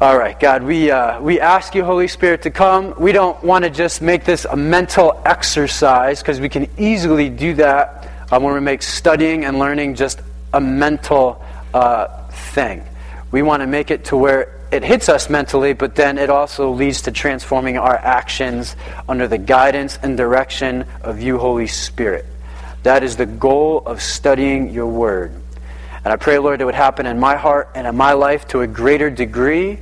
All right, God, we, uh, we ask you, Holy Spirit, to come. We don't want to just make this a mental exercise because we can easily do that uh, when we make studying and learning just a mental uh, thing. We want to make it to where it hits us mentally, but then it also leads to transforming our actions under the guidance and direction of you, Holy Spirit. That is the goal of studying your word. And I pray, Lord, it would happen in my heart and in my life to a greater degree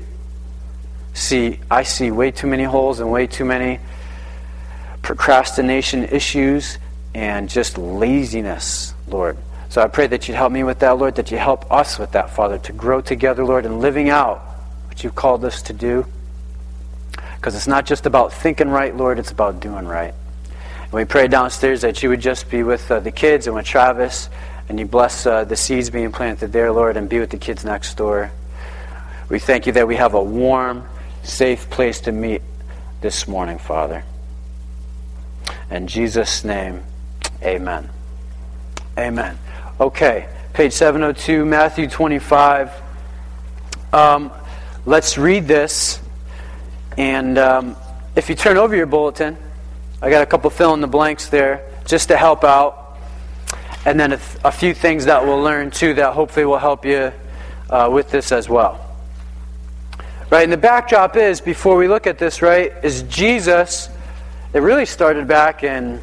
see I see way too many holes and way too many procrastination issues and just laziness, Lord. So I pray that you'd help me with that, Lord, that you help us with that, Father, to grow together, Lord, and living out what you've called us to do. Because it's not just about thinking right, Lord, it's about doing right. And we pray downstairs that you would just be with uh, the kids and with Travis, and you bless uh, the seeds being planted there, Lord, and be with the kids next door. We thank you that we have a warm, safe place to meet this morning, Father. In Jesus' name, amen. Amen. Okay, page 702, Matthew 25. Um, let's read this. And um, if you turn over your bulletin, I got a couple fill in the blanks there just to help out. And then a, th- a few things that we'll learn too that hopefully will help you uh, with this as well. Right? And the backdrop is, before we look at this, right, is Jesus. It really started back in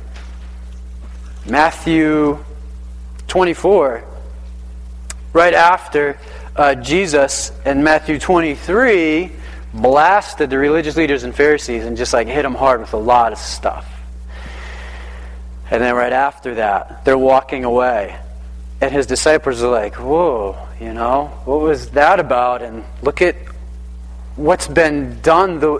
Matthew 24, right after uh, Jesus in Matthew 23 blasted the religious leaders and Pharisees and just like hit them hard with a lot of stuff. And then right after that, they're walking away. And his disciples are like, whoa, you know, what was that about? And look at what's been done the,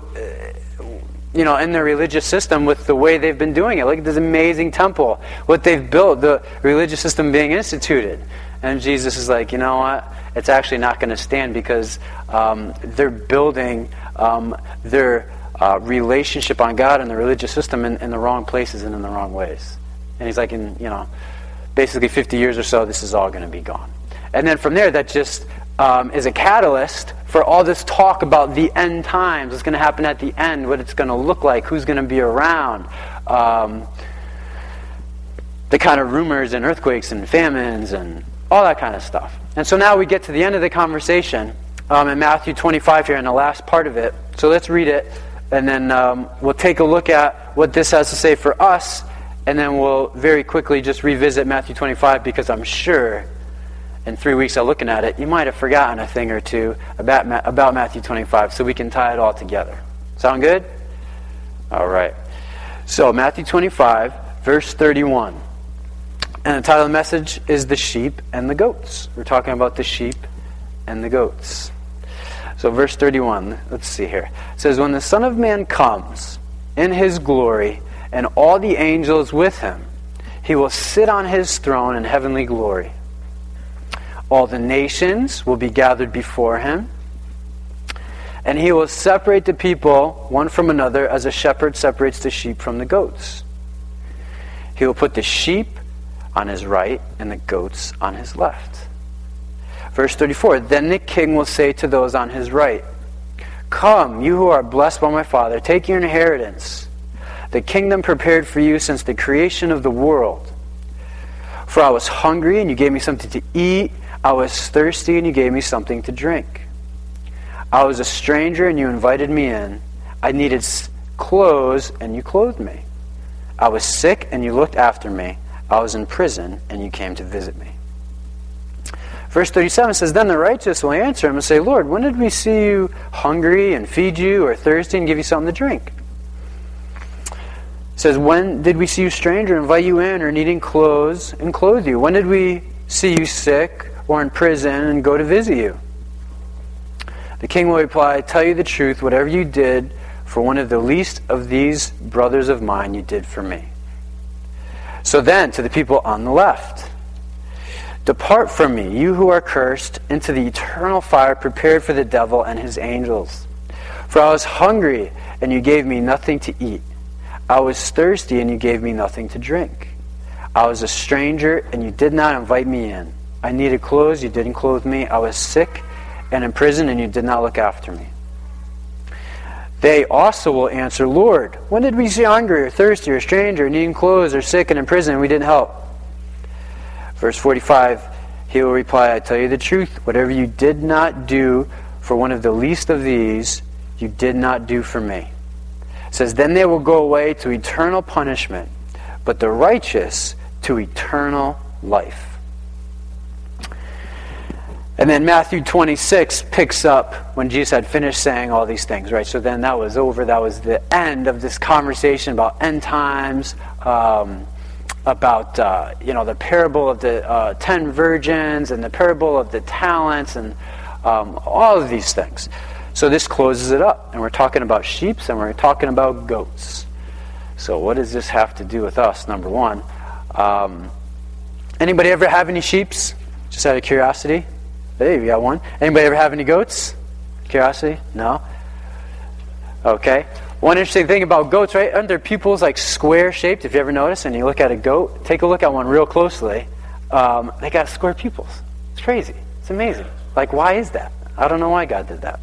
you know, in their religious system with the way they've been doing it. Look at this amazing temple, what they've built, the religious system being instituted. And Jesus is like, you know what? It's actually not going to stand because um, they're building um, their uh, relationship on God and the religious system in, in the wrong places and in the wrong ways. And he's like, in, you know, basically 50 years or so, this is all going to be gone. And then from there, that just um, is a catalyst for all this talk about the end times, what's going to happen at the end, what it's going to look like, who's going to be around, um, the kind of rumors and earthquakes and famines and all that kind of stuff. And so now we get to the end of the conversation um, in Matthew 25 here in the last part of it. So let's read it, and then um, we'll take a look at what this has to say for us, and then we'll very quickly just revisit Matthew 25 because I'm sure in three weeks of looking at it, you might have forgotten a thing or two about, about Matthew 25, so we can tie it all together. Sound good? All right. So, Matthew 25, verse 31. And the title of the message is The Sheep and the Goats. We're talking about the sheep and the goats. So, verse 31, let's see here. It says, When the Son of Man comes in his glory and all the angels with him, he will sit on his throne in heavenly glory. All the nations will be gathered before him. And he will separate the people one from another as a shepherd separates the sheep from the goats. He will put the sheep on his right and the goats on his left. Verse 34 Then the king will say to those on his right, Come, you who are blessed by my Father, take your inheritance, the kingdom prepared for you since the creation of the world. For I was hungry, and you gave me something to eat. I was thirsty and you gave me something to drink. I was a stranger and you invited me in. I needed clothes and you clothed me. I was sick and you looked after me. I was in prison and you came to visit me. Verse 37 says, Then the righteous will answer him and say, Lord, when did we see you hungry and feed you, or thirsty and give you something to drink? It says, When did we see you stranger, invite you in, or needing clothes and clothe you? When did we see you sick or in prison and go to visit you? The king will reply, Tell you the truth, whatever you did for one of the least of these brothers of mine, you did for me. So then, to the people on the left, Depart from me, you who are cursed, into the eternal fire prepared for the devil and his angels. For I was hungry, and you gave me nothing to eat. I was thirsty, and you gave me nothing to drink. I was a stranger, and you did not invite me in. I needed clothes, you didn't clothe me. I was sick and in prison, and you did not look after me. They also will answer, Lord, when did we see hungry or thirsty or stranger, needing clothes or sick and in prison, and we didn't help? Verse 45, he will reply, I tell you the truth, whatever you did not do for one of the least of these, you did not do for me. It says, Then they will go away to eternal punishment, but the righteous to eternal life. And then Matthew 26 picks up when Jesus had finished saying all these things, right? So then that was over. That was the end of this conversation about end times, um, about, uh, you know, the parable of the uh, ten virgins and the parable of the talents and um, all of these things. So this closes it up. And we're talking about sheep and we're talking about goats. So what does this have to do with us, number one? Um, anybody ever have any sheeps? Just out of curiosity? Hey, you got one. Anybody ever have any goats? Curiosity? No? Okay. One interesting thing about goats, right? Aren't their pupils like square shaped? If you ever notice, and you look at a goat, take a look at one real closely. Um, they got square pupils. It's crazy. It's amazing. Like, why is that? I don't know why God did that.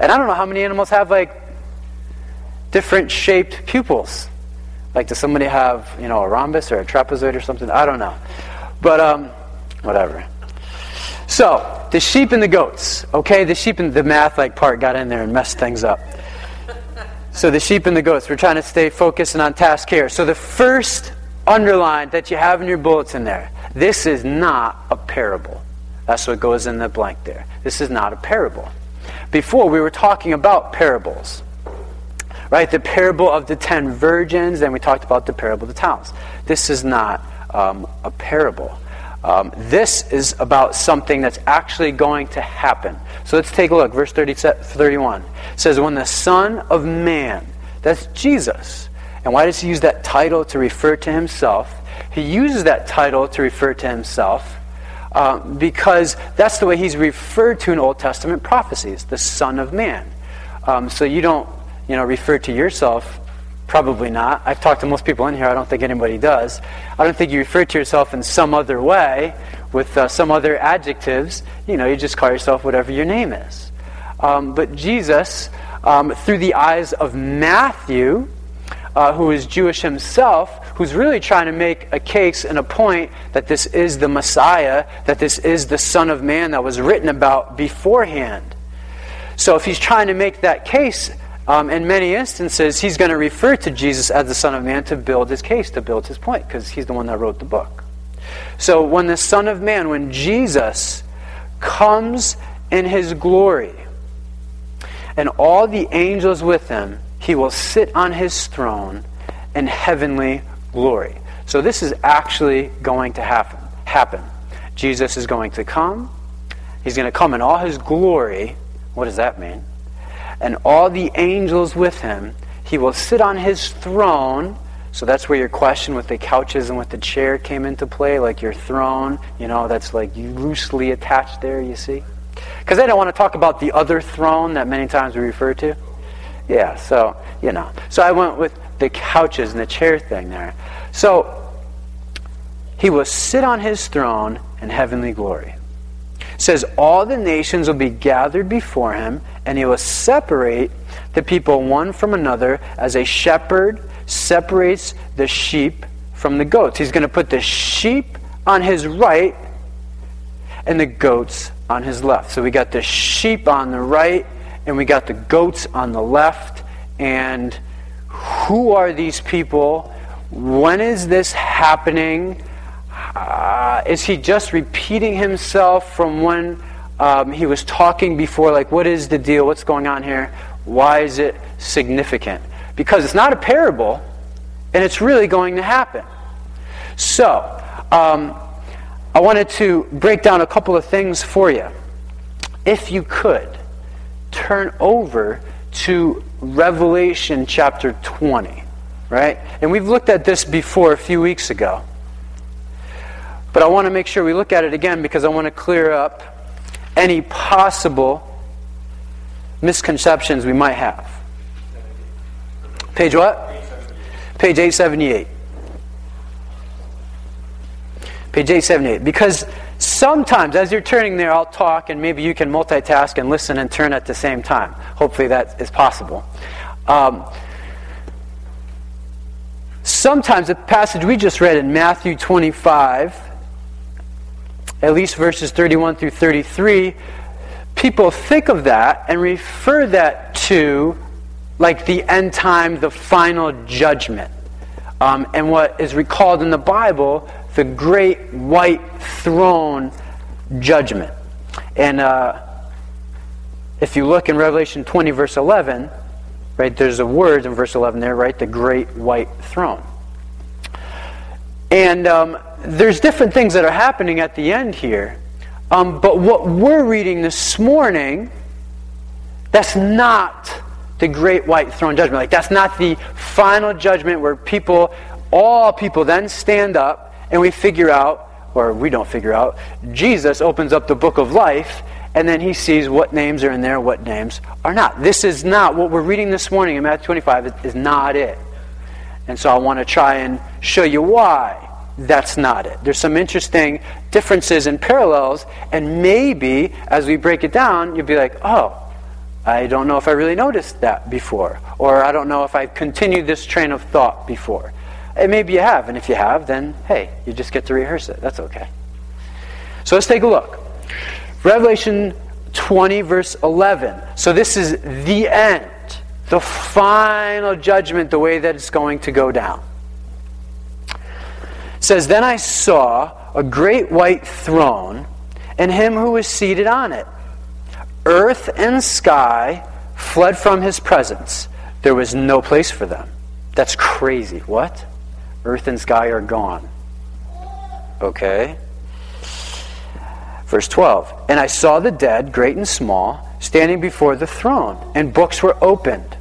And I don't know how many animals have like different shaped pupils. Like, does somebody have, you know, a rhombus or a trapezoid or something? I don't know. But, um, whatever. So, the sheep and the goats. Okay, the sheep and the math like part got in there and messed things up. So the sheep and the goats. We're trying to stay focused and on task here. So the first underline that you have in your bulletin there. This is not a parable. That's what goes in the blank there. This is not a parable. Before we were talking about parables. Right? The parable of the ten virgins, then we talked about the parable of the talents. This is not um, a parable. Um, this is about something that's actually going to happen. So let's take a look. Verse 30, 31 it says, When the Son of Man, that's Jesus. And why does he use that title to refer to himself? He uses that title to refer to himself um, because that's the way he's referred to in Old Testament prophecies, the Son of Man. Um, so you don't, you know, refer to yourself Probably not. I've talked to most people in here. I don't think anybody does. I don't think you refer to yourself in some other way with uh, some other adjectives. You know, you just call yourself whatever your name is. Um, but Jesus, um, through the eyes of Matthew, uh, who is Jewish himself, who's really trying to make a case and a point that this is the Messiah, that this is the Son of Man that was written about beforehand. So if he's trying to make that case, um, in many instances, he's going to refer to Jesus as the Son of Man to build his case, to build his point, because he's the one that wrote the book. So when the Son of Man, when Jesus comes in his glory, and all the angels with him, he will sit on his throne in heavenly glory. So this is actually going to happen. Happen. Jesus is going to come. He's going to come in all his glory. What does that mean? And all the angels with him. He will sit on his throne. So that's where your question with the couches and with the chair came into play, like your throne, you know, that's like loosely attached there, you see? Because I don't want to talk about the other throne that many times we refer to. Yeah, so, you know. So I went with the couches and the chair thing there. So he will sit on his throne in heavenly glory says all the nations will be gathered before him and he will separate the people one from another as a shepherd separates the sheep from the goats. He's going to put the sheep on his right and the goats on his left. So we got the sheep on the right and we got the goats on the left. And who are these people? When is this happening uh, is he just repeating himself from when um, he was talking before? Like, what is the deal? What's going on here? Why is it significant? Because it's not a parable, and it's really going to happen. So, um, I wanted to break down a couple of things for you. If you could, turn over to Revelation chapter 20, right? And we've looked at this before a few weeks ago. But I want to make sure we look at it again because I want to clear up any possible misconceptions we might have. Page what? Page 878. Page 878. Because sometimes as you're turning there, I'll talk and maybe you can multitask and listen and turn at the same time. Hopefully that is possible. Um, sometimes the passage we just read in Matthew 25, at least verses 31 through 33, people think of that and refer that to like the end time, the final judgment. Um, and what is recalled in the Bible, the great white throne judgment. And uh, if you look in Revelation 20, verse 11, right, there's a word in verse 11 there, right? The great white throne. And um, there's different things that are happening at the end here. Um, but what we're reading this morning, that's not the great white throne judgment. Like, that's not the final judgment where people, all people then stand up and we figure out, or we don't figure out, Jesus opens up the book of life and then he sees what names are in there, what names are not. This is not what we're reading this morning in Matthew 25, is not it. And so I want to try and show you why that's not it. There's some interesting differences and parallels, and maybe as we break it down, you'll be like, oh, I don't know if I really noticed that before, or I don't know if I've continued this train of thought before. And maybe you have, and if you have, then hey, you just get to rehearse it. That's okay. So let's take a look. Revelation 20, verse 11. So this is the end, the final judgment, the way that it's going to go down. Says, Then I saw a great white throne and him who was seated on it. Earth and sky fled from his presence. There was no place for them. That's crazy. What? Earth and sky are gone. Okay. Verse 12 And I saw the dead, great and small, standing before the throne, and books were opened.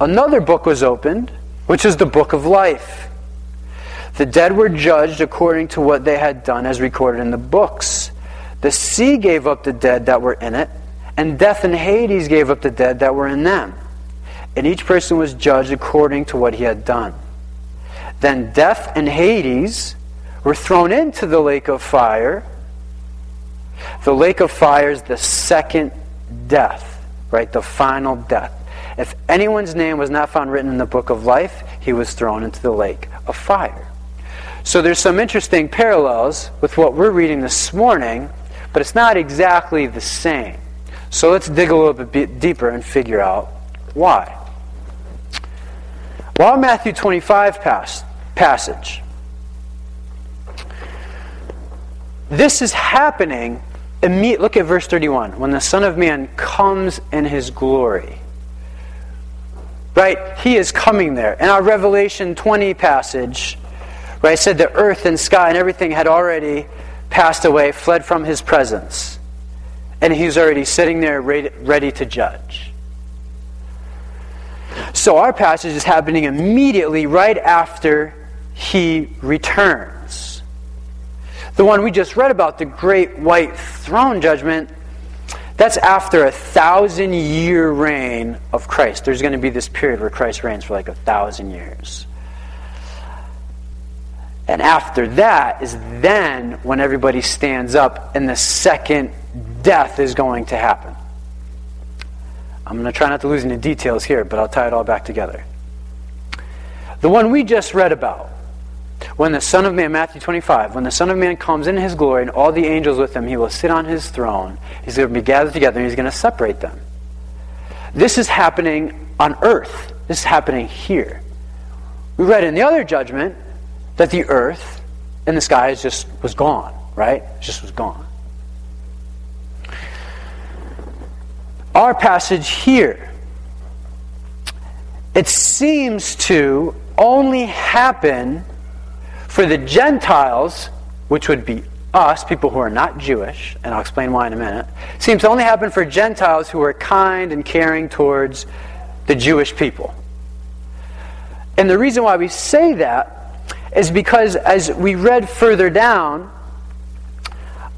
Another book was opened, which is the book of life. The dead were judged according to what they had done, as recorded in the books. The sea gave up the dead that were in it, and death and Hades gave up the dead that were in them. And each person was judged according to what he had done. Then death and Hades were thrown into the lake of fire. The lake of fire is the second death, right? The final death. If anyone's name was not found written in the book of life, he was thrown into the lake of fire. So there's some interesting parallels with what we're reading this morning, but it's not exactly the same. So let's dig a little bit deeper and figure out why. While Matthew 25 pass, passage, this is happening immediately. Look at verse 31. When the Son of Man comes in his glory. Right? He is coming there. In our Revelation 20 passage, right, I said the earth and sky and everything had already passed away, fled from his presence. And he's already sitting there ready to judge. So our passage is happening immediately right after he returns. The one we just read about, the great white throne judgment, that's after a thousand year reign of Christ. There's going to be this period where Christ reigns for like a thousand years. And after that is then when everybody stands up and the second death is going to happen. I'm going to try not to lose any details here, but I'll tie it all back together. The one we just read about, when the Son of Man, Matthew 25, when the Son of Man comes in his glory and all the angels with him, he will sit on his throne. He's going to be gathered together and he's going to separate them. This is happening on earth. This is happening here. We read in the other judgment that the earth and the sky just was gone, right? Just was gone. Our passage here, it seems to only happen for the Gentiles, which would be us, people who are not Jewish, and I'll explain why in a minute, seems to only happen for Gentiles who are kind and caring towards the Jewish people. And the reason why we say that is because as we read further down,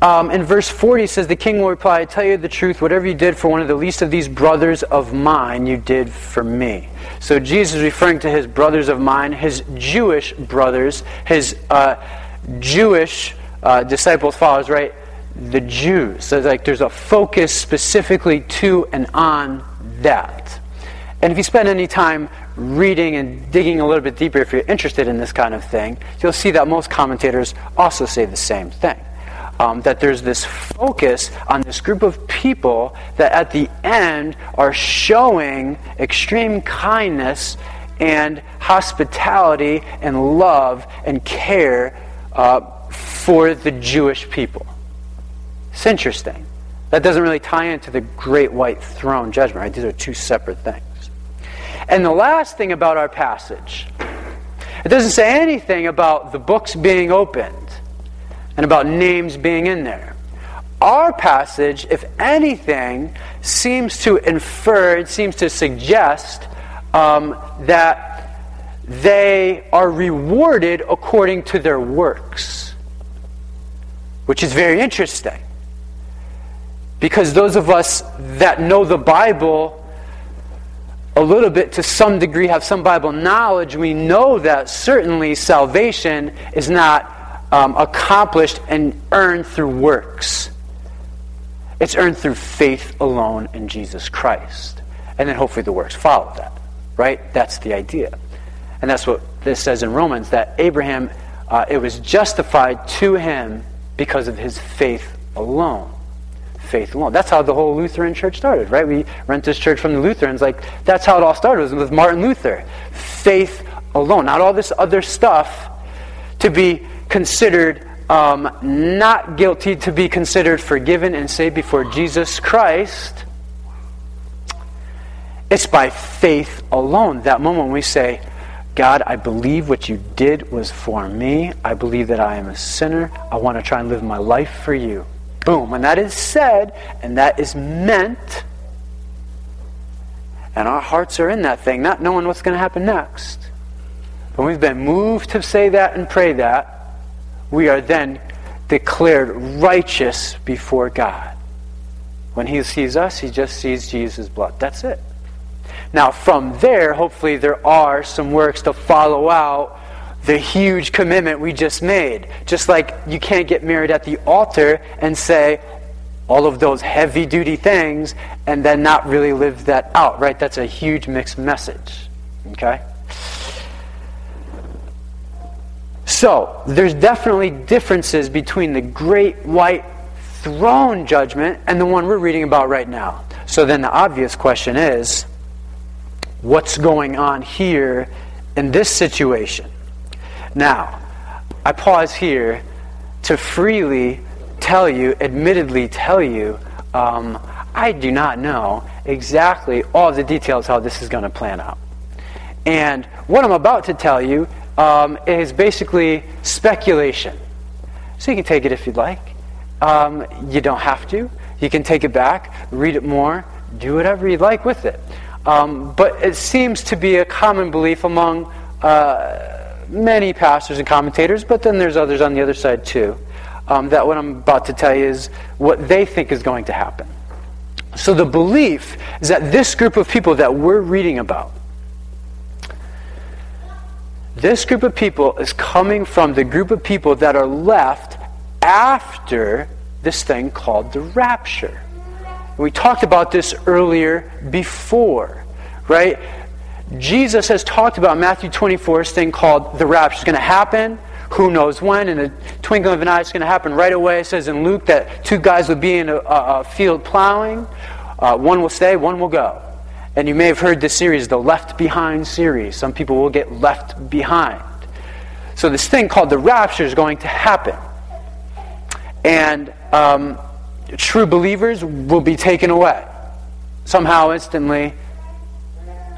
um, in verse 40 says, The king will reply, I tell you the truth, whatever you did for one of the least of these brothers of mine, you did for me. So Jesus is referring to his brothers of mine, his Jewish brothers, his uh, Jewish uh, disciples, followers, right? The Jews. So like there's a focus specifically to and on that. And if you spend any time reading and digging a little bit deeper, if you're interested in this kind of thing, you'll see that most commentators also say the same thing. Um, that there's this focus on this group of people that at the end are showing extreme kindness and hospitality and love and care uh, for the Jewish people. It's interesting. That doesn't really tie into the great white throne judgment, right? These are two separate things. And the last thing about our passage, it doesn't say anything about the books being opened and about names being in there. Our passage, if anything, seems to infer, it seems to suggest um, that they are rewarded according to their works, which is very interesting. Because those of us that know the Bible a little bit, to some degree, have some Bible knowledge, we know that certainly salvation is not um, accomplished and earned through works. It's earned through faith alone in Jesus Christ. And then hopefully the works follow that. Right? That's the idea. And that's what this says in Romans that Abraham, uh, it was justified to him because of his faith alone faith alone. That's how the whole Lutheran church started, right? We rent this church from the Lutherans. Like, that's how it all started, was with Martin Luther. Faith alone. Not all this other stuff to be considered um, not guilty, to be considered forgiven and saved before Jesus Christ. It's by faith alone. That moment when we say, God, I believe what you did was for me. I believe that I am a sinner. I want to try and live my life for you. Boom. When that is said and that is meant, and our hearts are in that thing, not knowing what's going to happen next. When we've been moved to say that and pray that, we are then declared righteous before God. When He sees us, He just sees Jesus' blood. That's it. Now, from there, hopefully, there are some works to follow out the huge commitment we just made. Just like you can't get married at the altar and say all of those heavy duty things and then not really live that out, right? That's a huge mixed message. Okay? So, there's definitely differences between the great white throne judgment and the one we're reading about right now. So, then the obvious question is what's going on here in this situation? Now, I pause here to freely tell you, admittedly tell you, um, I do not know exactly all the details how this is going to plan out. And what I'm about to tell you um, is basically speculation. So you can take it if you'd like. Um, you don't have to. You can take it back, read it more, do whatever you'd like with it. Um, but it seems to be a common belief among uh, many pastors and commentators, but then there's others on the other side too. Um, that what I'm about to tell you is what they think is going to happen. So the belief is that this group of people that we're reading about, this group of people is coming from the group of people that are left after this thing called the rapture. We talked about this earlier before, right? Jesus has talked about Matthew 24, this thing called the rapture. It's going to happen. Who knows when? In a twinkling of an eye, it's going to happen right away. It says in Luke that two guys will be in a, a field plowing. Uh, one will stay, one will go. And you may have heard this series, the Left Behind series. Some people will get left behind. So this thing called the rapture is going to happen. And um, true believers will be taken away. Somehow, instantly,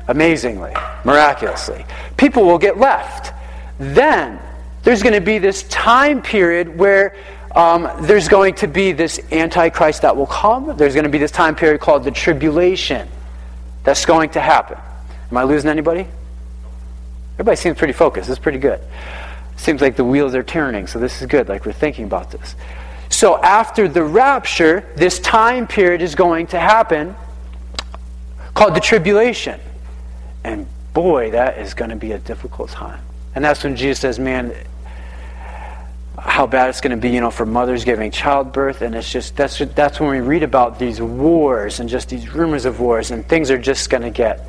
amazingly, miraculously. People will get left. Then there's going to be this time period where um, there's going to be this Antichrist that will come. There's going to be this time period called the tribulation that's going to happen. Am I losing anybody? Everybody seems pretty focused. This is pretty good. Seems like the wheels are turning, so this is good, like we're thinking about this. So after the rapture, this time period is going to happen called the tribulation. And boy, that is going to be a difficult time. And that's when Jesus says, man, how bad it's going to be, you know, for mothers giving childbirth. And it's just, that's, that's when we read about these wars and just these rumors of wars, and things are just going to get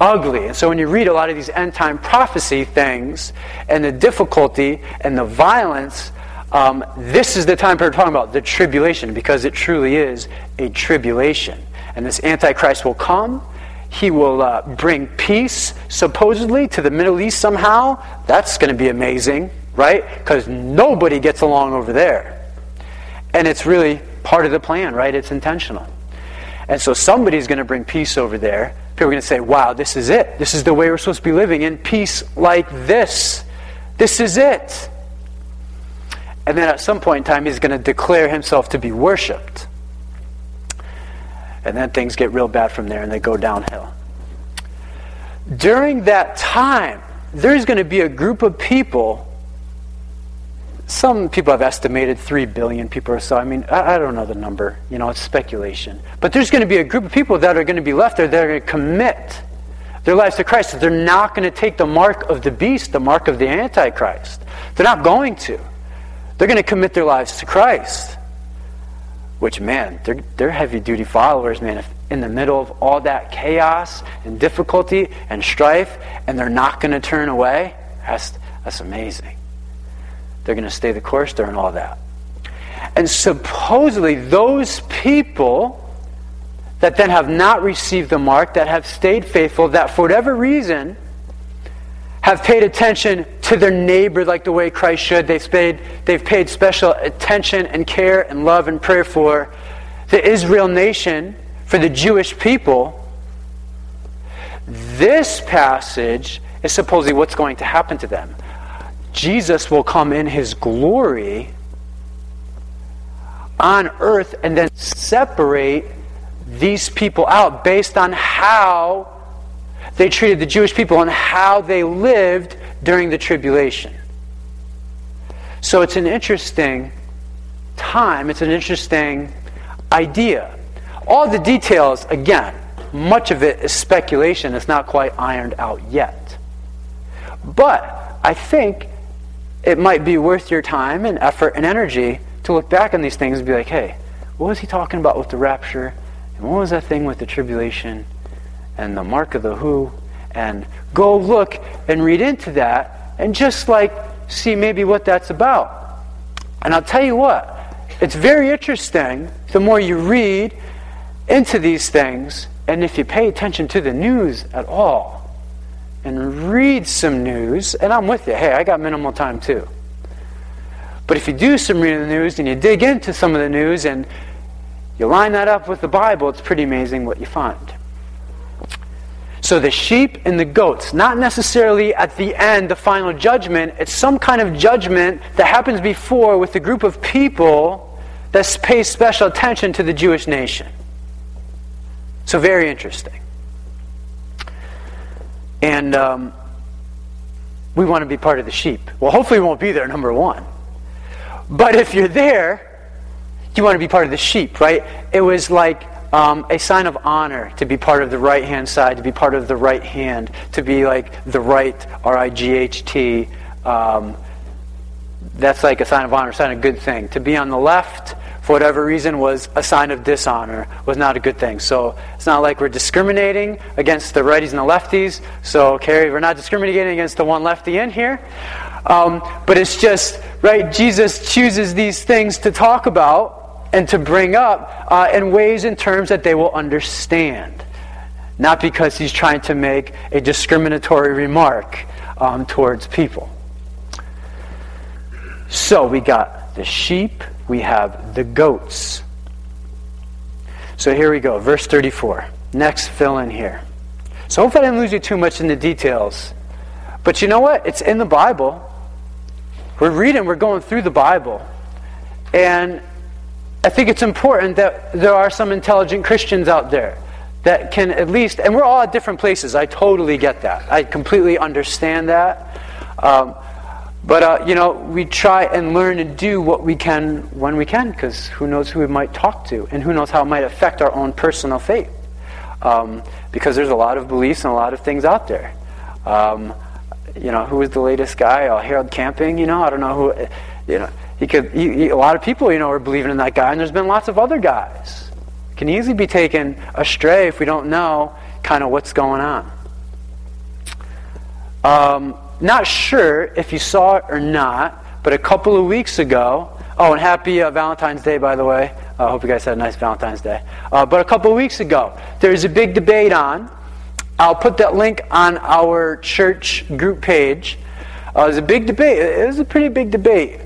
ugly. And so when you read a lot of these end time prophecy things and the difficulty and the violence, um, this is the time we're talking about the tribulation because it truly is a tribulation. And this Antichrist will come. He will uh, bring peace, supposedly, to the Middle East somehow. That's going to be amazing, right? Because nobody gets along over there. And it's really part of the plan, right? It's intentional. And so somebody's going to bring peace over there. People are going to say, wow, this is it. This is the way we're supposed to be living in peace like this. This is it. And then at some point in time, he's going to declare himself to be worshiped. And then things get real bad from there and they go downhill. During that time, there's going to be a group of people some people have estimated 3 billion people or so. I mean, I, I, don't know the number. You know, it's speculation. But there's going to be a group of people that are going to be left there that are going to commit their lives to Christ. They're not going to take the mark of the beast, the mark of the Antichrist. They're not going to. They're going to commit their lives to Christ. Which, man, they're, they're heavy duty followers, man. If in the middle of all that chaos and difficulty and strife, and they're not going to turn away, that's, that's amazing. They're going to stay the course during all that. And supposedly, those people that then have not received the mark, that have stayed faithful, that for whatever reason have paid attention to their neighbor like the way Christ should, they've paid, they've paid special attention and care and love and prayer for the Israel nation, for the Jewish people. This passage is supposedly what's going to happen to them. Jesus will come in his glory on earth and then separate these people out based on how they treated the Jewish people and how they lived during the tribulation. So it's an interesting time, it's an interesting idea. All the details, again, much of it is speculation, it's not quite ironed out yet. But I think it might be worth your time and effort and energy to look back on these things and be like, hey, what was he talking about with the rapture? And what was that thing with the tribulation? And the mark of the who? And go look and read into that and just like see maybe what that's about. And I'll tell you what, it's very interesting the more you read into these things and if you pay attention to the news at all and read some news, and I'm with you. Hey, I got minimal time too. But if you do some reading the news and you dig into some of the news and you line that up with the Bible, it's pretty amazing what you find. So the sheep and the goats, not necessarily at the end, the final judgment, it's some kind of judgment that happens before with a group of people that pays special attention to the Jewish nation. So very interesting. And um, we want to be part of the sheep. Well, hopefully, we won't be there, number one. But if you're there, you want to be part of the sheep, right? It was like um, a sign of honor to be part of the right hand side, to be part of the right hand, to be like the right, R I G H T. Um, that's like a sign of honor, sign of good thing. To be on the left, for whatever reason, was a sign of dishonor, was not a good thing. So it's not like we're discriminating against the righties and the lefties. So, Carrie, we're not discriminating against the one lefty in here. Um, but it's just, right, Jesus chooses these things to talk about and to bring up uh, in ways and terms that they will understand. Not because he's trying to make a discriminatory remark um, towards people. So we got the sheep we have the goats. So here we go, verse 34. Next, fill in here. So hopefully I didn't lose you too much in the details. But you know what? It's in the Bible. We're reading, we're going through the Bible. And I think it's important that there are some intelligent Christians out there that can at least, and we're all at different places. I totally get that. I completely understand that. Um, but, uh, you know, we try and learn and do what we can when we can, because who knows who we might talk to, and who knows how it might affect our own personal faith. Um, because there's a lot of beliefs and a lot of things out there. Um, you know, who was the latest guy? Oh, Harold Camping, you know, I don't know who, you know, could, a lot of people, you know, are believing in that guy, and there's been lots of other guys. Can easily be taken astray if we don't know kind of what's going on. Um, not sure if you saw it or not, but a couple of weeks ago, oh, and happy uh, Valentine's Day, by the way. I uh, hope you guys had a nice Valentine's Day. Uh, but a couple of weeks ago, there was a big debate on. I'll put that link on our church group page. Uh, it was a big debate. It was a pretty big debate.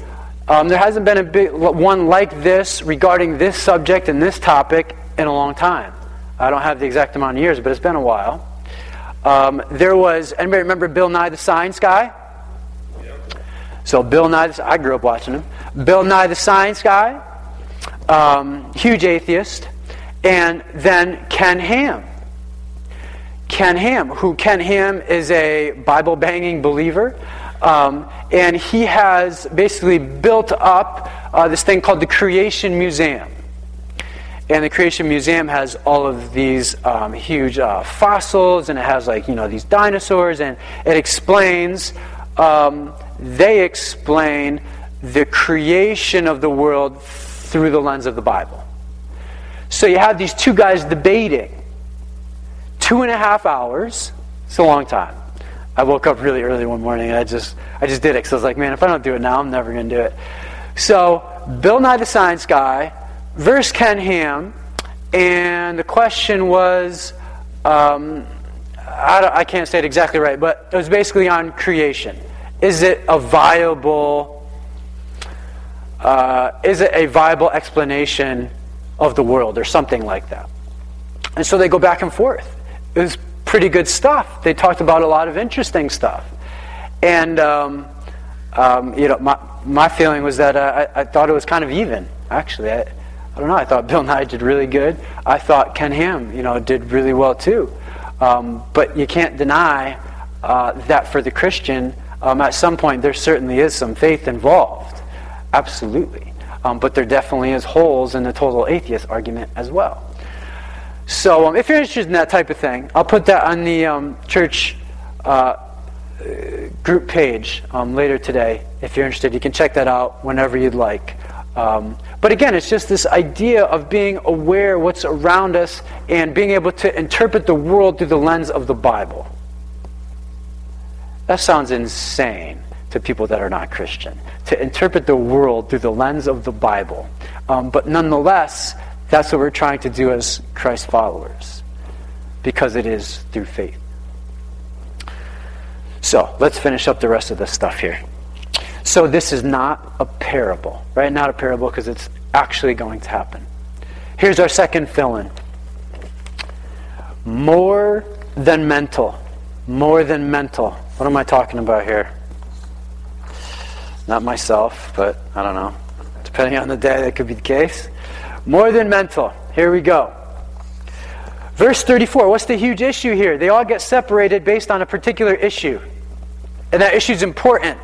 Um, there hasn't been a big one like this regarding this subject and this topic in a long time. I don't have the exact amount of years, but it's been a while. Um, there was, anybody remember Bill Nye the Science Guy? So Bill Nye, the, I grew up watching him. Bill Nye the Science Guy, um, huge atheist, and then Ken Ham. Ken Ham, who Ken Ham is a Bible banging believer, um, and he has basically built up uh, this thing called the Creation Museum. And the Creation Museum has all of these um, huge uh, fossils, and it has like you know these dinosaurs, and it explains. Um, they explain the creation of the world through the lens of the Bible. So you have these two guys debating. Two and a half hours. It's a long time. I woke up really early one morning and I just I just did it because I was like, man, if I don't do it now, I'm never going to do it. So Bill Nye the Science Guy versus Ken Ham, and the question was um, I, I, can't say it exactly right, but it was basically on creation. Is it a viable uh, is it a viable explanation of the world or something like that? And so they go back and forth. It was pretty good stuff. They talked about a lot of interesting stuff. And, um, um, you know, my, my feeling was that uh, I, I, thought it was kind of even, actually. I, I don't know. I thought Bill Nye did really good. I thought Ken Ham, you know, did really well too. Um, but you can't deny uh, that for the Christian, um, at some point there certainly is some faith involved. Absolutely. Um, but there definitely is holes in the total atheist argument as well. So um, if you're interested in that type of thing, I'll put that on the um, church uh, group page um, later today. If you're interested, you can check that out whenever you'd like. Um, but again, it's just this idea of being aware what's around us and being able to interpret the world through the lens of the Bible. That sounds insane to people that are not Christian, to interpret the world through the lens of the Bible. Um, but nonetheless, that's what we're trying to do as Christ followers, because it is through faith. So, let's finish up the rest of this stuff here. So this is not a parable, right? Not a parable because it's actually going to happen. Here's our second fill in more than mental. More than mental. What am I talking about here? Not myself, but I don't know. Depending on the day, that could be the case. More than mental. Here we go. Verse 34. What's the huge issue here? They all get separated based on a particular issue. And that issue is important.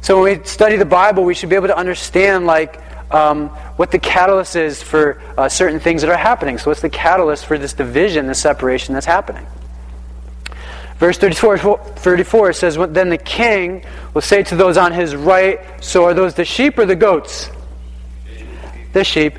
So when we study the Bible, we should be able to understand like um, what the catalyst is for uh, certain things that are happening. So what's the catalyst for this division, this separation that's happening? Verse 34, 34 says, Then the king will say to those on his right, So are those the sheep or the goats? The sheep.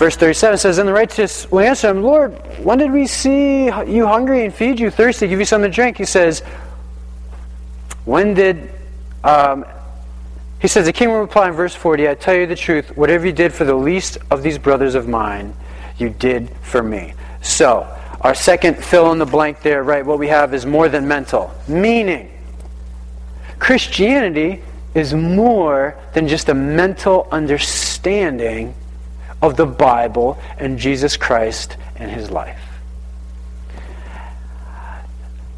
Verse 37 says, And the righteous will answer him, Lord, when did we see you hungry and feed you, thirsty, give you something to drink? He says, When did um, he says, The king will reply in verse 40 I tell you the truth, whatever you did for the least of these brothers of mine, you did for me. So, our second fill in the blank there, right? What we have is more than mental. Meaning, Christianity is more than just a mental understanding of the Bible and Jesus Christ and his life.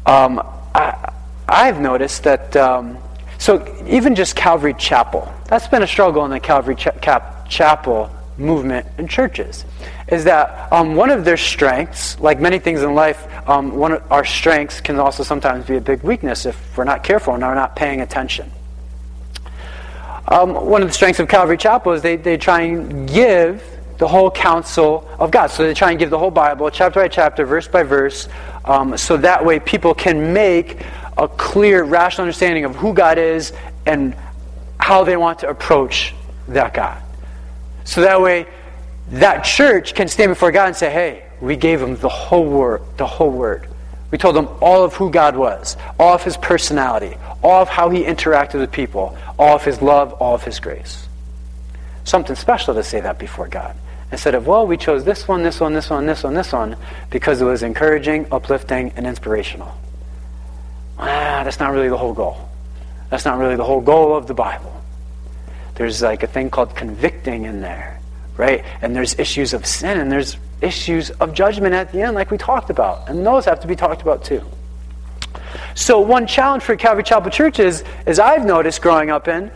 Um, I, I've noticed that. Um, so even just Calvary Chapel, that's been a struggle in the Calvary Ch- Cap- Chapel movement and churches, is that um, one of their strengths, like many things in life, um, one of our strengths can also sometimes be a big weakness if we're not careful and are not paying attention. Um, one of the strengths of Calvary Chapel is they, they try and give the whole counsel of God. So they try and give the whole Bible, chapter by chapter, verse by verse, um, so that way people can make a clear, rational understanding of who God is and how they want to approach that God. So that way, that church can stand before God and say, hey, we gave them the whole word, the whole word. We told them all of who God was, all of his personality, all of how he interacted with people, all of his love, all of his grace. Something special to say that before God. Instead of, well, we chose this one, this one, this one, this one, this one, because it was encouraging, uplifting, and inspirational. Ah, that's not really the whole goal. That's not really the whole goal of the Bible. There's like a thing called convicting in there, right? And there's issues of sin, and there's issues of judgment at the end, like we talked about. And those have to be talked about too. So, one challenge for Calvary Chapel churches, as I've noticed growing up in,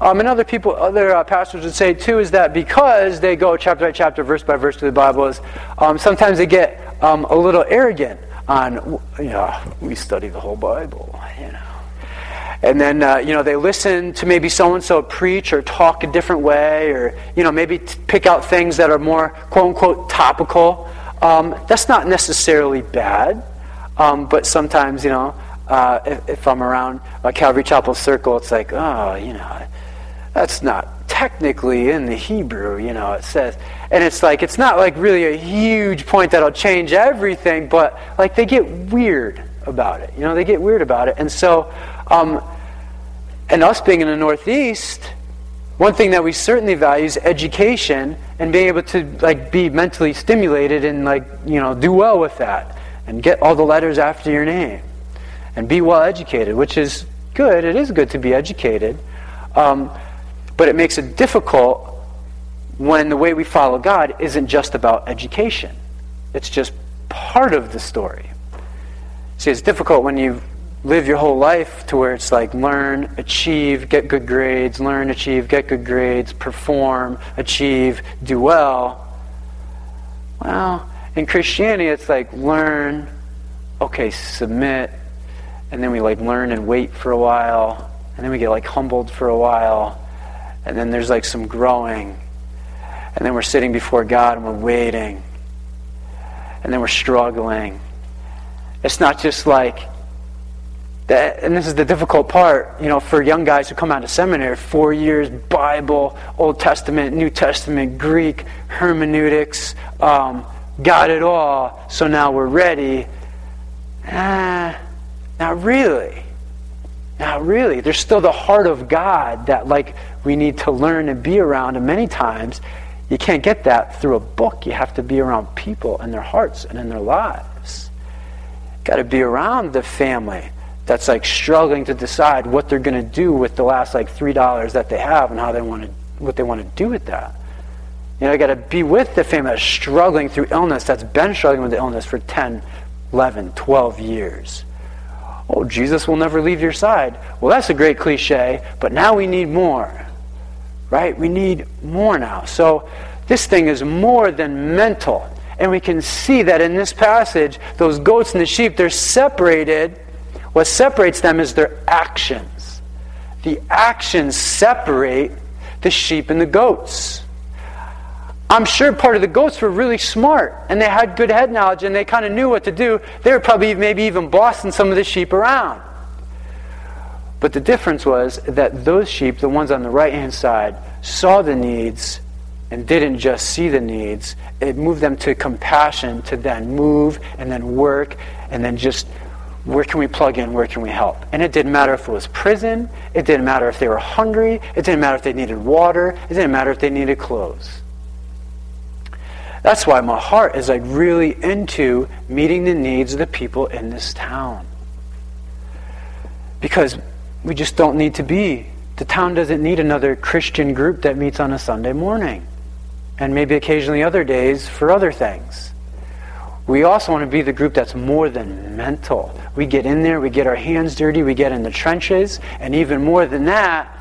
um, and other people, other uh, pastors would say too, is that because they go chapter by chapter, verse by verse through the Bible, is um, sometimes they get um, a little arrogant on, you know, we study the whole Bible, you know. And then, uh, you know, they listen to maybe so and so preach or talk a different way, or, you know, maybe t- pick out things that are more quote unquote topical. Um, that's not necessarily bad, um, but sometimes, you know, uh, if, if, I'm around a Calvary Chapel circle, it's like, oh, you know, that's not technically in the Hebrew, you know, it says. And it's like, it's not like really a huge point that'll change everything, but like they get weird about it. You know, they get weird about it. And so, um, and us being in the Northeast, one thing that we certainly value is education and being able to like be mentally stimulated and like, you know, do well with that and get all the letters after your name and be well educated, which is good. It is good to be educated. Um, but it makes it difficult when the way we follow God isn't just about education, it's just part of the story. See, it's difficult when you live your whole life to where it's like learn, achieve, get good grades, learn, achieve, get good grades, perform, achieve, do well. Well, in Christianity, it's like learn, okay, submit, and then we like learn and wait for a while, and then we get like humbled for a while, and then there's like some growing. And then we're sitting before God and we're waiting. And then we're struggling. It's not just like that, and this is the difficult part, you know, for young guys who come out of seminary, four years, Bible, Old Testament, New Testament, Greek, hermeneutics, um, got it all, so now we're ready. Ah, not really. Not really. There's still the heart of God that, like, we need to learn and be around. And many times, you can't get that through a book. You have to be around people and their hearts and in their lives. Got to be around the family that's like struggling to decide what they're going to do with the last like three dollars that they have and how they want to what they want to do with that. You know, I got to be with the family that's struggling through illness, that's been struggling with the illness for 10, 11, 12 years. Oh, Jesus will never leave your side. Well, that's a great cliche, but now we need more. Right? We need more now. So this thing is more than mental. And we can see that in this passage, those goats and the sheep, they're separated. What separates them is their actions. The actions separate the sheep and the goats. I'm sure part of the goats were really smart and they had good head knowledge and they kind of knew what to do. They were probably maybe even bossing some of the sheep around. But the difference was that those sheep, the ones on the right hand side, saw the needs and didn't just see the needs. It moved them to compassion to then move and then work and then just where can we plug in? Where can we help? And it didn't matter if it was prison. It didn't matter if they were hungry. It didn't matter if they needed water. It didn't matter if they needed clothes. That's why my heart is like really into meeting the needs of the people in this town. Because we just don't need to be. The town doesn't need another Christian group that meets on a Sunday morning. And maybe occasionally other days for other things. We also want to be the group that's more than mental. We get in there, we get our hands dirty, we get in the trenches, and even more than that,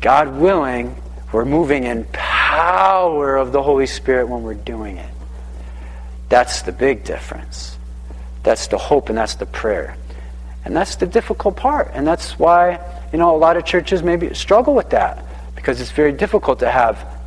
God willing, we're moving in power of the Holy Spirit when we're doing it. That's the big difference. That's the hope and that's the prayer. And that's the difficult part. And that's why you know, a lot of churches maybe struggle with that because it's very difficult to have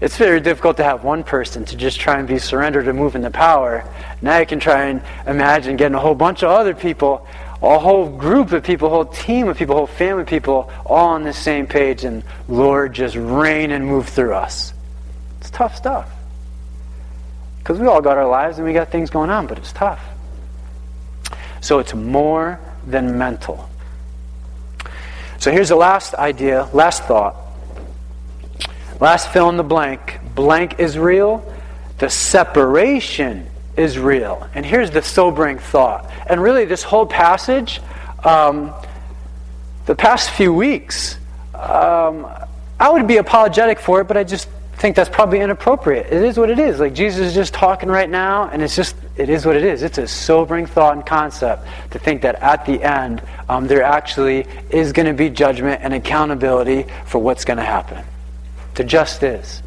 it's very difficult to have one person to just try and be surrendered to move in the power. Now you can try and imagine getting a whole bunch of other people, a whole group of people, a whole team of people, a whole family of people, all on the same page, and Lord, just reign and move through us. It's tough stuff. Because we all got our lives and we got things going on, but it's tough. So it's more than mental. So here's the last idea, last thought. Last fill in the blank. Blank is real. The separation is real. And here's the sobering thought. And really, this whole passage, um, the past few weeks, um, I would be apologetic for it, but I just think that's probably inappropriate. It is what it is. Like Jesus is just talking right now, and it's just, it is what it is. It's a sobering thought and concept to think that at the end, um, there actually is going to be judgment and accountability for what's going to happen. There just is.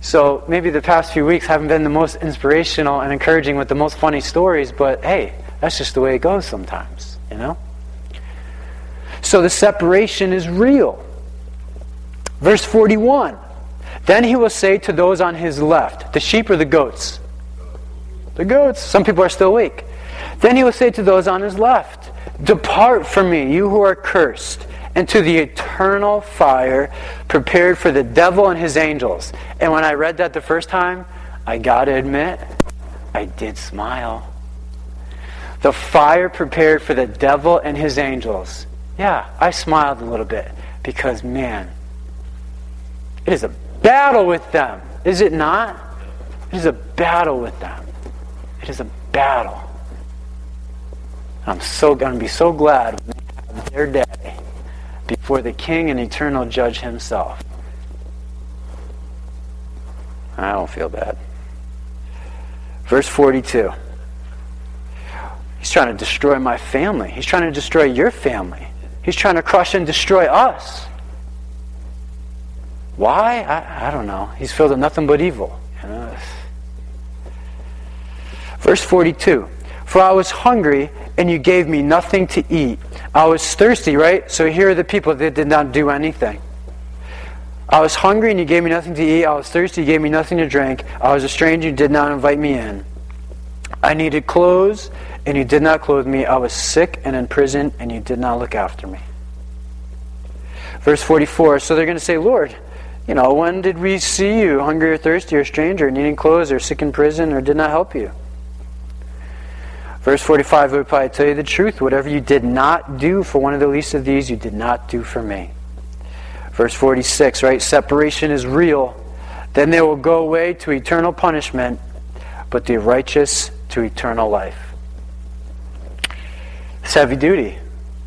So maybe the past few weeks haven't been the most inspirational and encouraging with the most funny stories, but hey, that's just the way it goes sometimes, you know? So the separation is real. Verse 41 Then he will say to those on his left, the sheep or the goats? The goats. Some people are still awake. Then he will say to those on his left, Depart from me, you who are cursed into the eternal fire prepared for the devil and his angels. And when I read that the first time, I got to admit, I did smile. The fire prepared for the devil and his angels. Yeah, I smiled a little bit because, man, it is a battle with them. Is it not? It is a battle with them. It is a battle. I'm so going to be so glad when they have their day before the King and eternal Judge himself. I don't feel bad. Verse 42. He's trying to destroy my family. He's trying to destroy your family. He's trying to crush and destroy us. Why? I, I don't know. He's filled with nothing but evil. Verse 42. For I was hungry, and you gave me nothing to eat. I was thirsty, right? So here are the people that did not do anything. I was hungry, and you gave me nothing to eat. I was thirsty, you gave me nothing to drink. I was a stranger, you did not invite me in. I needed clothes, and you did not clothe me. I was sick and in prison, and you did not look after me. Verse 44 So they're going to say, Lord, you know, when did we see you hungry or thirsty or stranger, needing clothes or sick in prison, or did not help you? Verse 45 would probably tell you the truth. Whatever you did not do for one of the least of these, you did not do for me. Verse 46, right? Separation is real. Then they will go away to eternal punishment, but the righteous to eternal life. It's heavy duty.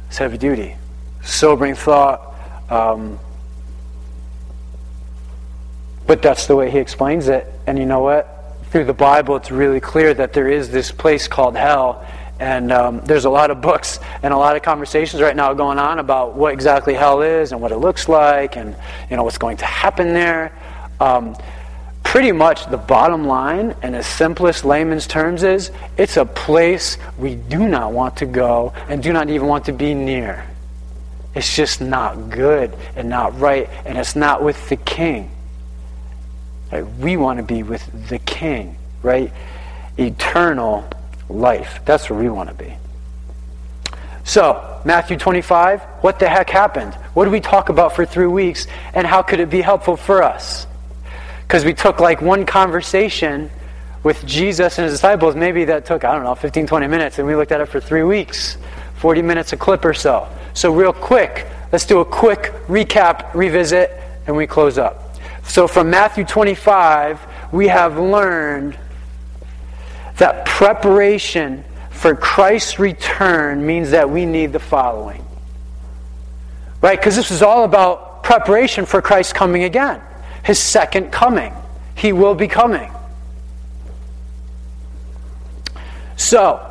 It's heavy duty. Sobering thought. Um, but that's the way he explains it. And you know what? Through the Bible, it's really clear that there is this place called hell. And um, there's a lot of books and a lot of conversations right now going on about what exactly hell is and what it looks like and you know what's going to happen there. Um, pretty much the bottom line, in the simplest layman's terms, is it's a place we do not want to go and do not even want to be near. It's just not good and not right, and it's not with the king. Right? We want to be with the King, right? Eternal life. That's where we want to be. So, Matthew 25, what the heck happened? What did we talk about for three weeks, and how could it be helpful for us? Because we took like one conversation with Jesus and his disciples, maybe that took, I don't know, 15, 20 minutes, and we looked at it for three weeks, 40 minutes a clip or so. So, real quick, let's do a quick recap, revisit, and we close up. So from Matthew 25, we have learned that preparation for Christ's return means that we need the following. Right? Because this is all about preparation for Christ coming again, his second coming. He will be coming. So,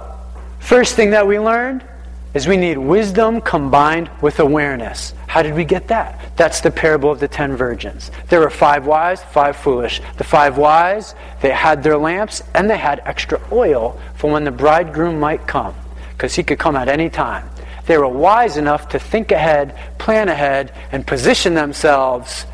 first thing that we learned is we need wisdom combined with awareness. How did we get that? That's the parable of the ten virgins. There were five wise, five foolish. The five wise, they had their lamps and they had extra oil for when the bridegroom might come, because he could come at any time. they were wise enough to think ahead, plan ahead, and position themselves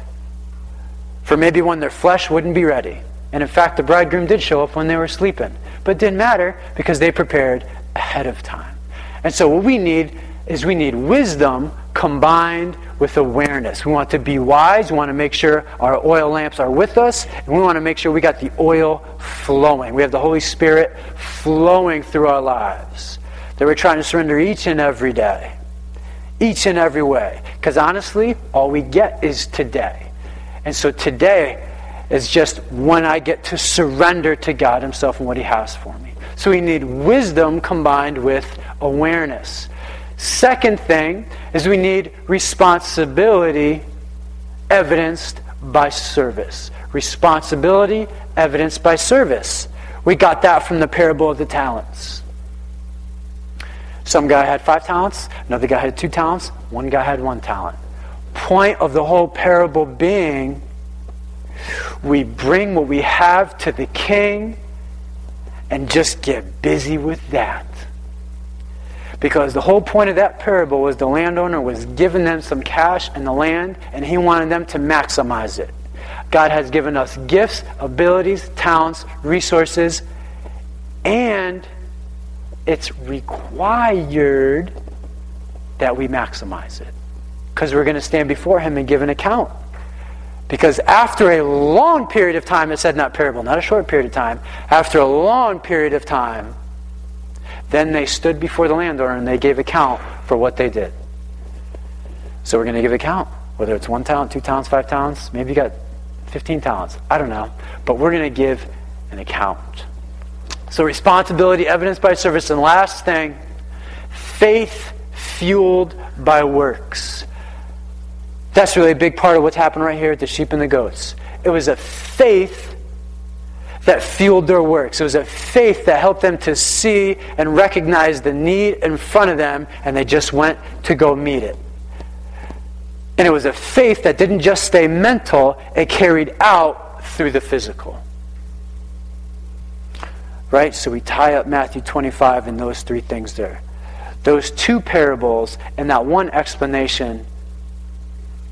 for maybe when their flesh wouldn't be ready. And in fact, the bridegroom did show up when they were sleeping. But it didn't matter because they prepared ahead of time. And so what we need is we need wisdom combined with awareness. We want to be wise. We want to make sure our oil lamps are with us. And we want to make sure we got the oil flowing. We have the Holy Spirit flowing through our lives. That we're trying to surrender each and every day. Each and every way. Because honestly, all we get is today. And so today is just when I get to surrender to God Himself and what He has for me. So we need wisdom combined with awareness. Second thing is we need responsibility evidenced by service. Responsibility evidenced by service. We got that from the parable of the talents. Some guy had five talents, another guy had two talents, one guy had one talent. Point of the whole parable being we bring what we have to the king and just get busy with that. Because the whole point of that parable was the landowner was giving them some cash and the land, and he wanted them to maximize it. God has given us gifts, abilities, talents, resources, and it's required that we maximize it. Because we're going to stand before Him and give an account. Because after a long period of time, it said that parable, not a short period of time, after a long period of time, then they stood before the landowner and they gave account for what they did. So we're going to give account, whether it's one talent, two talents, five talents, maybe you got 15 talents. I don't know. But we're going to give an account. So responsibility, evidence by service, and last thing, faith fueled by works. That's really a big part of what's happened right here at the sheep and the goats. It was a faith that fueled their works. It was a faith that helped them to see and recognize the need in front of them, and they just went to go meet it. And it was a faith that didn't just stay mental, it carried out through the physical. Right? So we tie up Matthew 25 and those three things there. Those two parables and that one explanation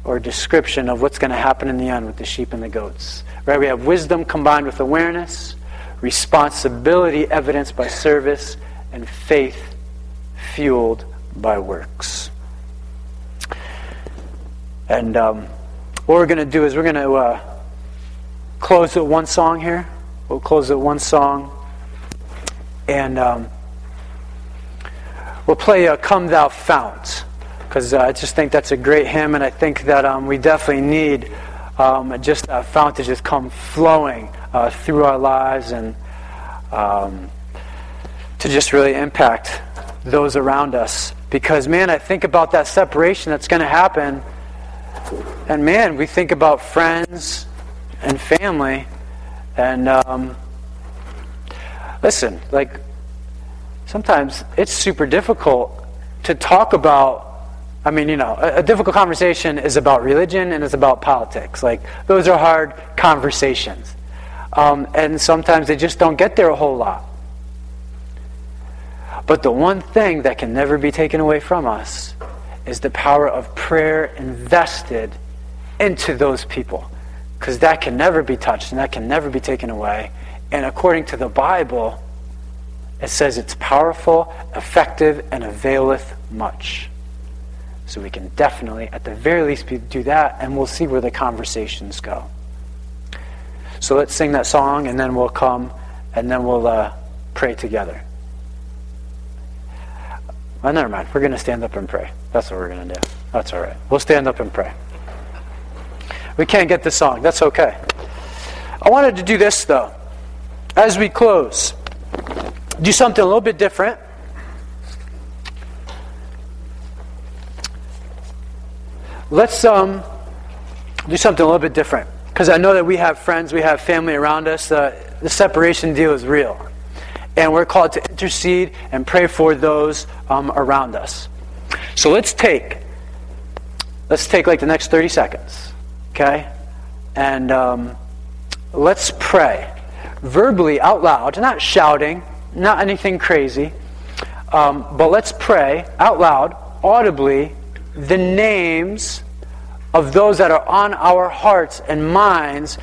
or description of what's going to happen in the end with the sheep and the goats. Right? We have wisdom combined with awareness, responsibility evidenced by service, and faith fueled by works. And um, what we're going to do is we're going to uh, close with one song here. We'll close with one song. And um, we'll play uh, Come Thou Fount because uh, I just think that's a great hymn, and I think that um, we definitely need um, just a fount to just come flowing uh, through our lives and um, to just really impact those around us. Because, man, I think about that separation that's going to happen, and man, we think about friends and family, and um, listen, like sometimes it's super difficult to talk about I mean, you know, a, a, difficult conversation is about religion and it's about politics. Like, those are hard conversations. Um, and sometimes they just don't get there a whole lot. But the one thing that can never be taken away from us is the power of prayer invested into those people. Because that can never be touched and that can never be taken away. And according to the Bible, it says it's powerful, effective, and availeth much. So we can definitely, at the very least, do that, and we'll see where the conversations go. So let's sing that song, and then we'll come, and then we'll uh, pray together. Oh, never mind. We're going to stand up and pray. That's what we're going to do. That's all right. We'll stand up and pray. We can't get the song. That's okay. I wanted to do this, though. As we close, do something a little bit different. Let's um, do something a little bit different. Because I know that we have friends, we have family around us. Uh, the separation deal is real. And we're called to intercede and pray for those um, around us. So let's take, let's take like the next 30 seconds, okay? And um, let's pray verbally out loud, not shouting, not anything crazy, um, but let's pray out loud audibly the names of those that are on our hearts and minds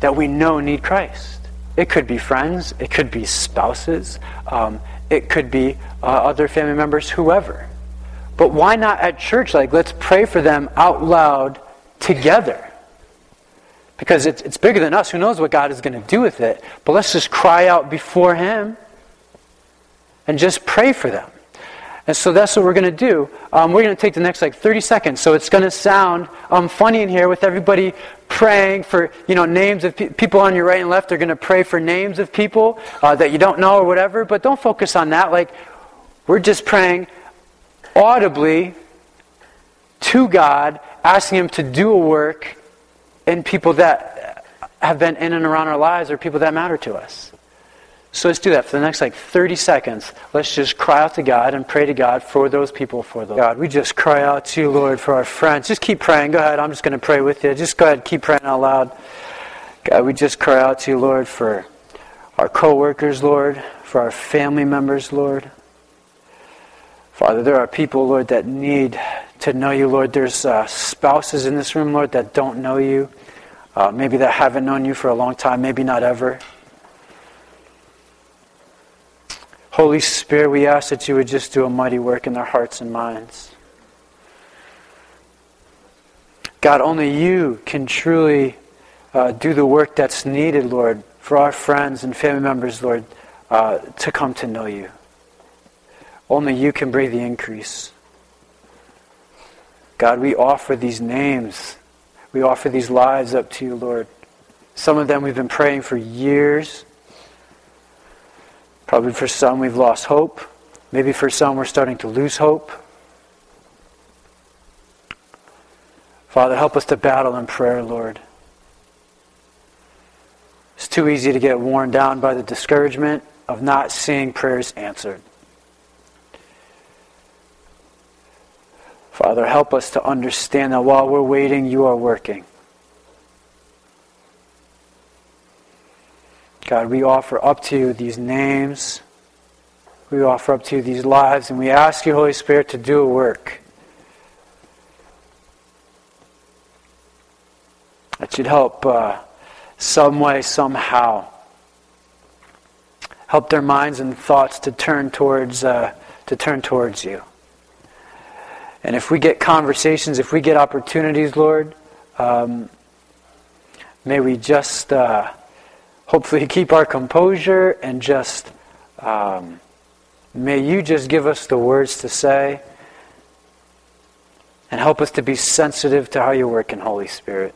that we know need Christ. It could be friends, it could be spouses, um, it could be uh, other family members, whoever. But why not at church? Like, let's pray for them out loud together. Because it's, it's bigger than us. Who knows what God is going to do with it? But let's just cry out before Him and just pray for them. And so that's what we're going to do. Um, we're going to take the next like 30 seconds. So it's going to sound um, funny in here with everybody praying for you know names of pe- people on your right and left. They're going to pray for names of people uh, that you don't know or whatever. But don't focus on that. Like we're just praying audibly to God, asking Him to do a work in people that have been in and around our lives or people that matter to us. So let's do that for the next like 30 seconds. Let's just cry out to God and pray to God for those people, for those. God, we just cry out to you, Lord, for our friends. Just keep praying. Go ahead. I'm just going to pray with you. Just go ahead. Keep praying out loud. God, we just cry out to you, Lord, for our coworkers, Lord, for our family members, Lord. Father, there are people, Lord, that need to know you, Lord. There's uh, spouses in this room, Lord, that don't know you. Uh, maybe that haven't known you for a long time, maybe not ever. Holy Spirit, we ask that you would just do a mighty work in their hearts and minds. God, only you can truly uh, do the work that's needed, Lord, for our friends and family members, Lord, uh, to come to know you. Only you can bring the increase. God, we offer these names. We offer these lives up to you, Lord. Some of them we've been praying for years. Probably for some we've lost hope. Maybe for some we're starting to lose hope. Father, help us to battle in prayer, Lord. It's too easy to get worn down by the discouragement of not seeing prayers answered. Father, help us to understand that while we're waiting, you are working. God, we offer up to you these names. We offer up to you these lives, and we ask you, Holy Spirit, to do a work. That you'd help uh, some way, somehow. Help their minds and thoughts to turn towards, uh, to turn towards you. And if we get conversations, if we get opportunities, Lord, um, may we just. Uh, hopefully keep our composure and just um, may you just give us the words to say and help us to be sensitive to how you work in Holy Spirit.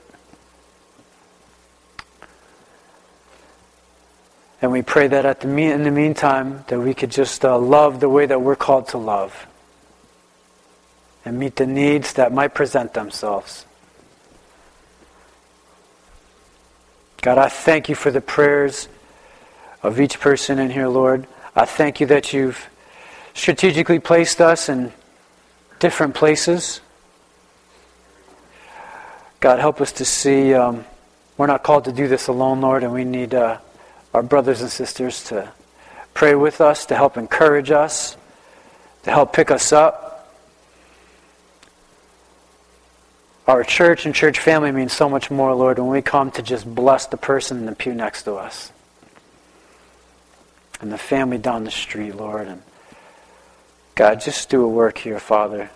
And we pray that at the me- in the meantime that we could just uh, love the way that we're called to love and meet the needs that might present themselves. God, I thank you for the prayers of each person in here, Lord. I thank you that you've strategically placed us in different places. God, help us to see um, we're not called to do this alone, Lord, and we need uh, our brothers and sisters to pray with us, to help encourage us, to help pick us up. Our church and church family means so much more, Lord, when we come to just bless the person in the pew next to us. And the family down the street, Lord. And God, just do a work here, Father.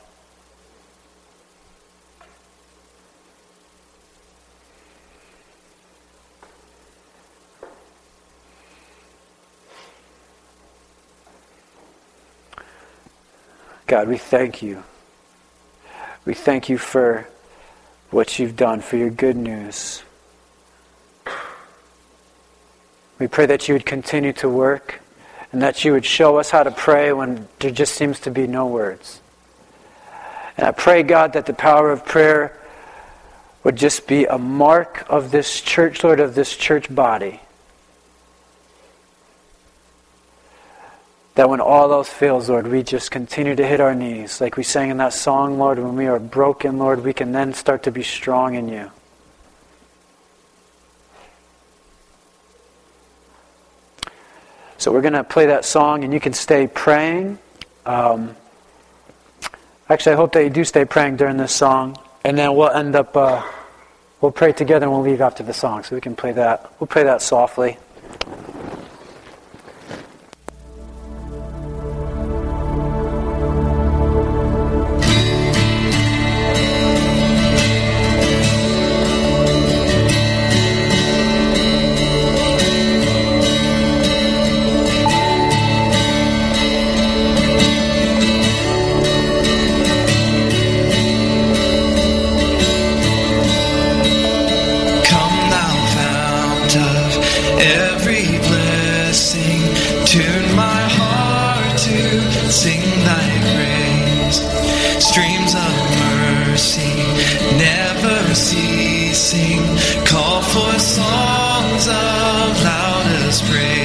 God, we thank you. We thank you for what you've done, for your good news. We pray that you would continue to work and that you would show us how to pray when there just seems to be no words. And I pray, God, that the power of prayer would just be a mark of this church, Lord, of this church body. That when all else fails, Lord, we just continue to hit our knees. Like we sang in that song, Lord, when we are broken, Lord, we can then start to be strong in you. So we're going to play that song, and you can stay praying. Um, Actually, I hope that you do stay praying during this song. And then we'll end up, uh, we'll pray together and we'll leave after the song so we can play that. We'll play that softly. Pray.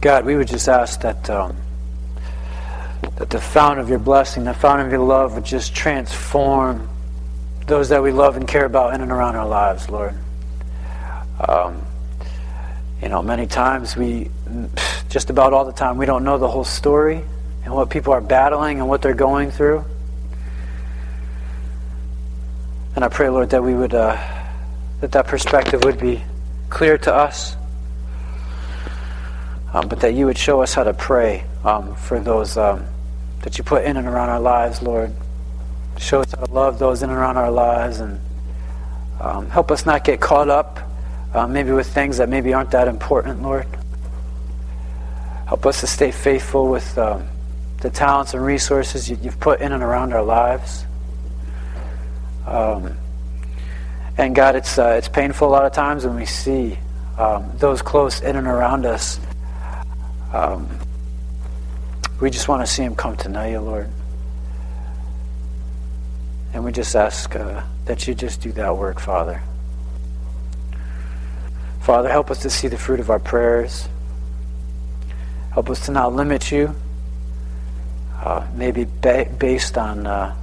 God, we would just ask that um, that the fountain of your blessing, the fountain of your love would just transform those that we love and care about in and around our lives, Lord. Um, you know, many times we, just about all the time, we don't know the whole story and what people are battling and what they're going through. And I pray, Lord, that we would, uh, that that perspective would be clear to us um, but that you would show us how to pray um, for those um, that you put in and around our lives, Lord. Show us how to love those in and around our lives and um, help us not get caught up uh, maybe with things that maybe aren't that important, Lord. Help us to stay faithful with um, the talents and resources you, have put in and around our lives. Um, and God, it's, uh, it's painful a lot of times when we see um, those close in and around us um, we just want to see him come to know you, Lord. And we just ask uh, that you just do that work, Father. Father, help us to see the fruit of our prayers. Help us to not limit you, uh, maybe ba- based on uh,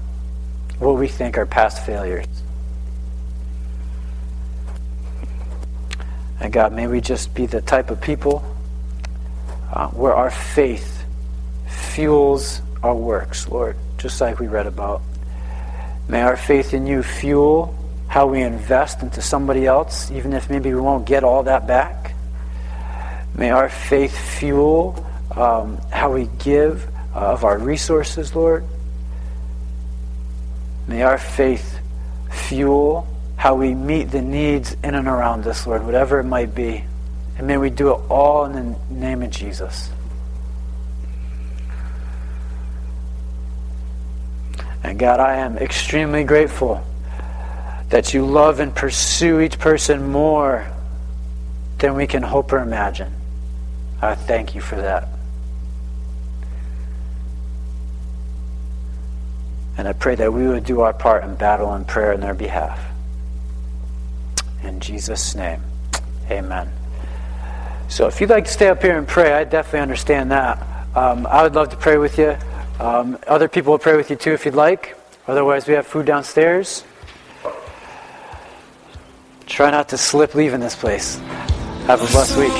what we think are past failures. And God, may we just be the type of people uh, where our faith fuels our works, Lord, just like we read about. May our faith in you fuel how we invest into somebody else, even if maybe we won't get all that back. May our faith fuel um, how we give uh, of our resources, Lord. May our faith fuel how we meet the needs in and around us, Lord, whatever it might be. And may we do it all in the name of Jesus. And God, I am extremely grateful that you love and pursue each person more than we can hope or imagine. I thank you for that. And I pray that we would do our part in battle and prayer in their behalf. In Jesus' name, amen. So if you'd like to stay up here and pray, I definitely understand that. Um, I would love to pray with you. Um, other people will pray with you too if you'd like. Otherwise, we have food downstairs. Try not to slip leaving this place. Have a blessed week.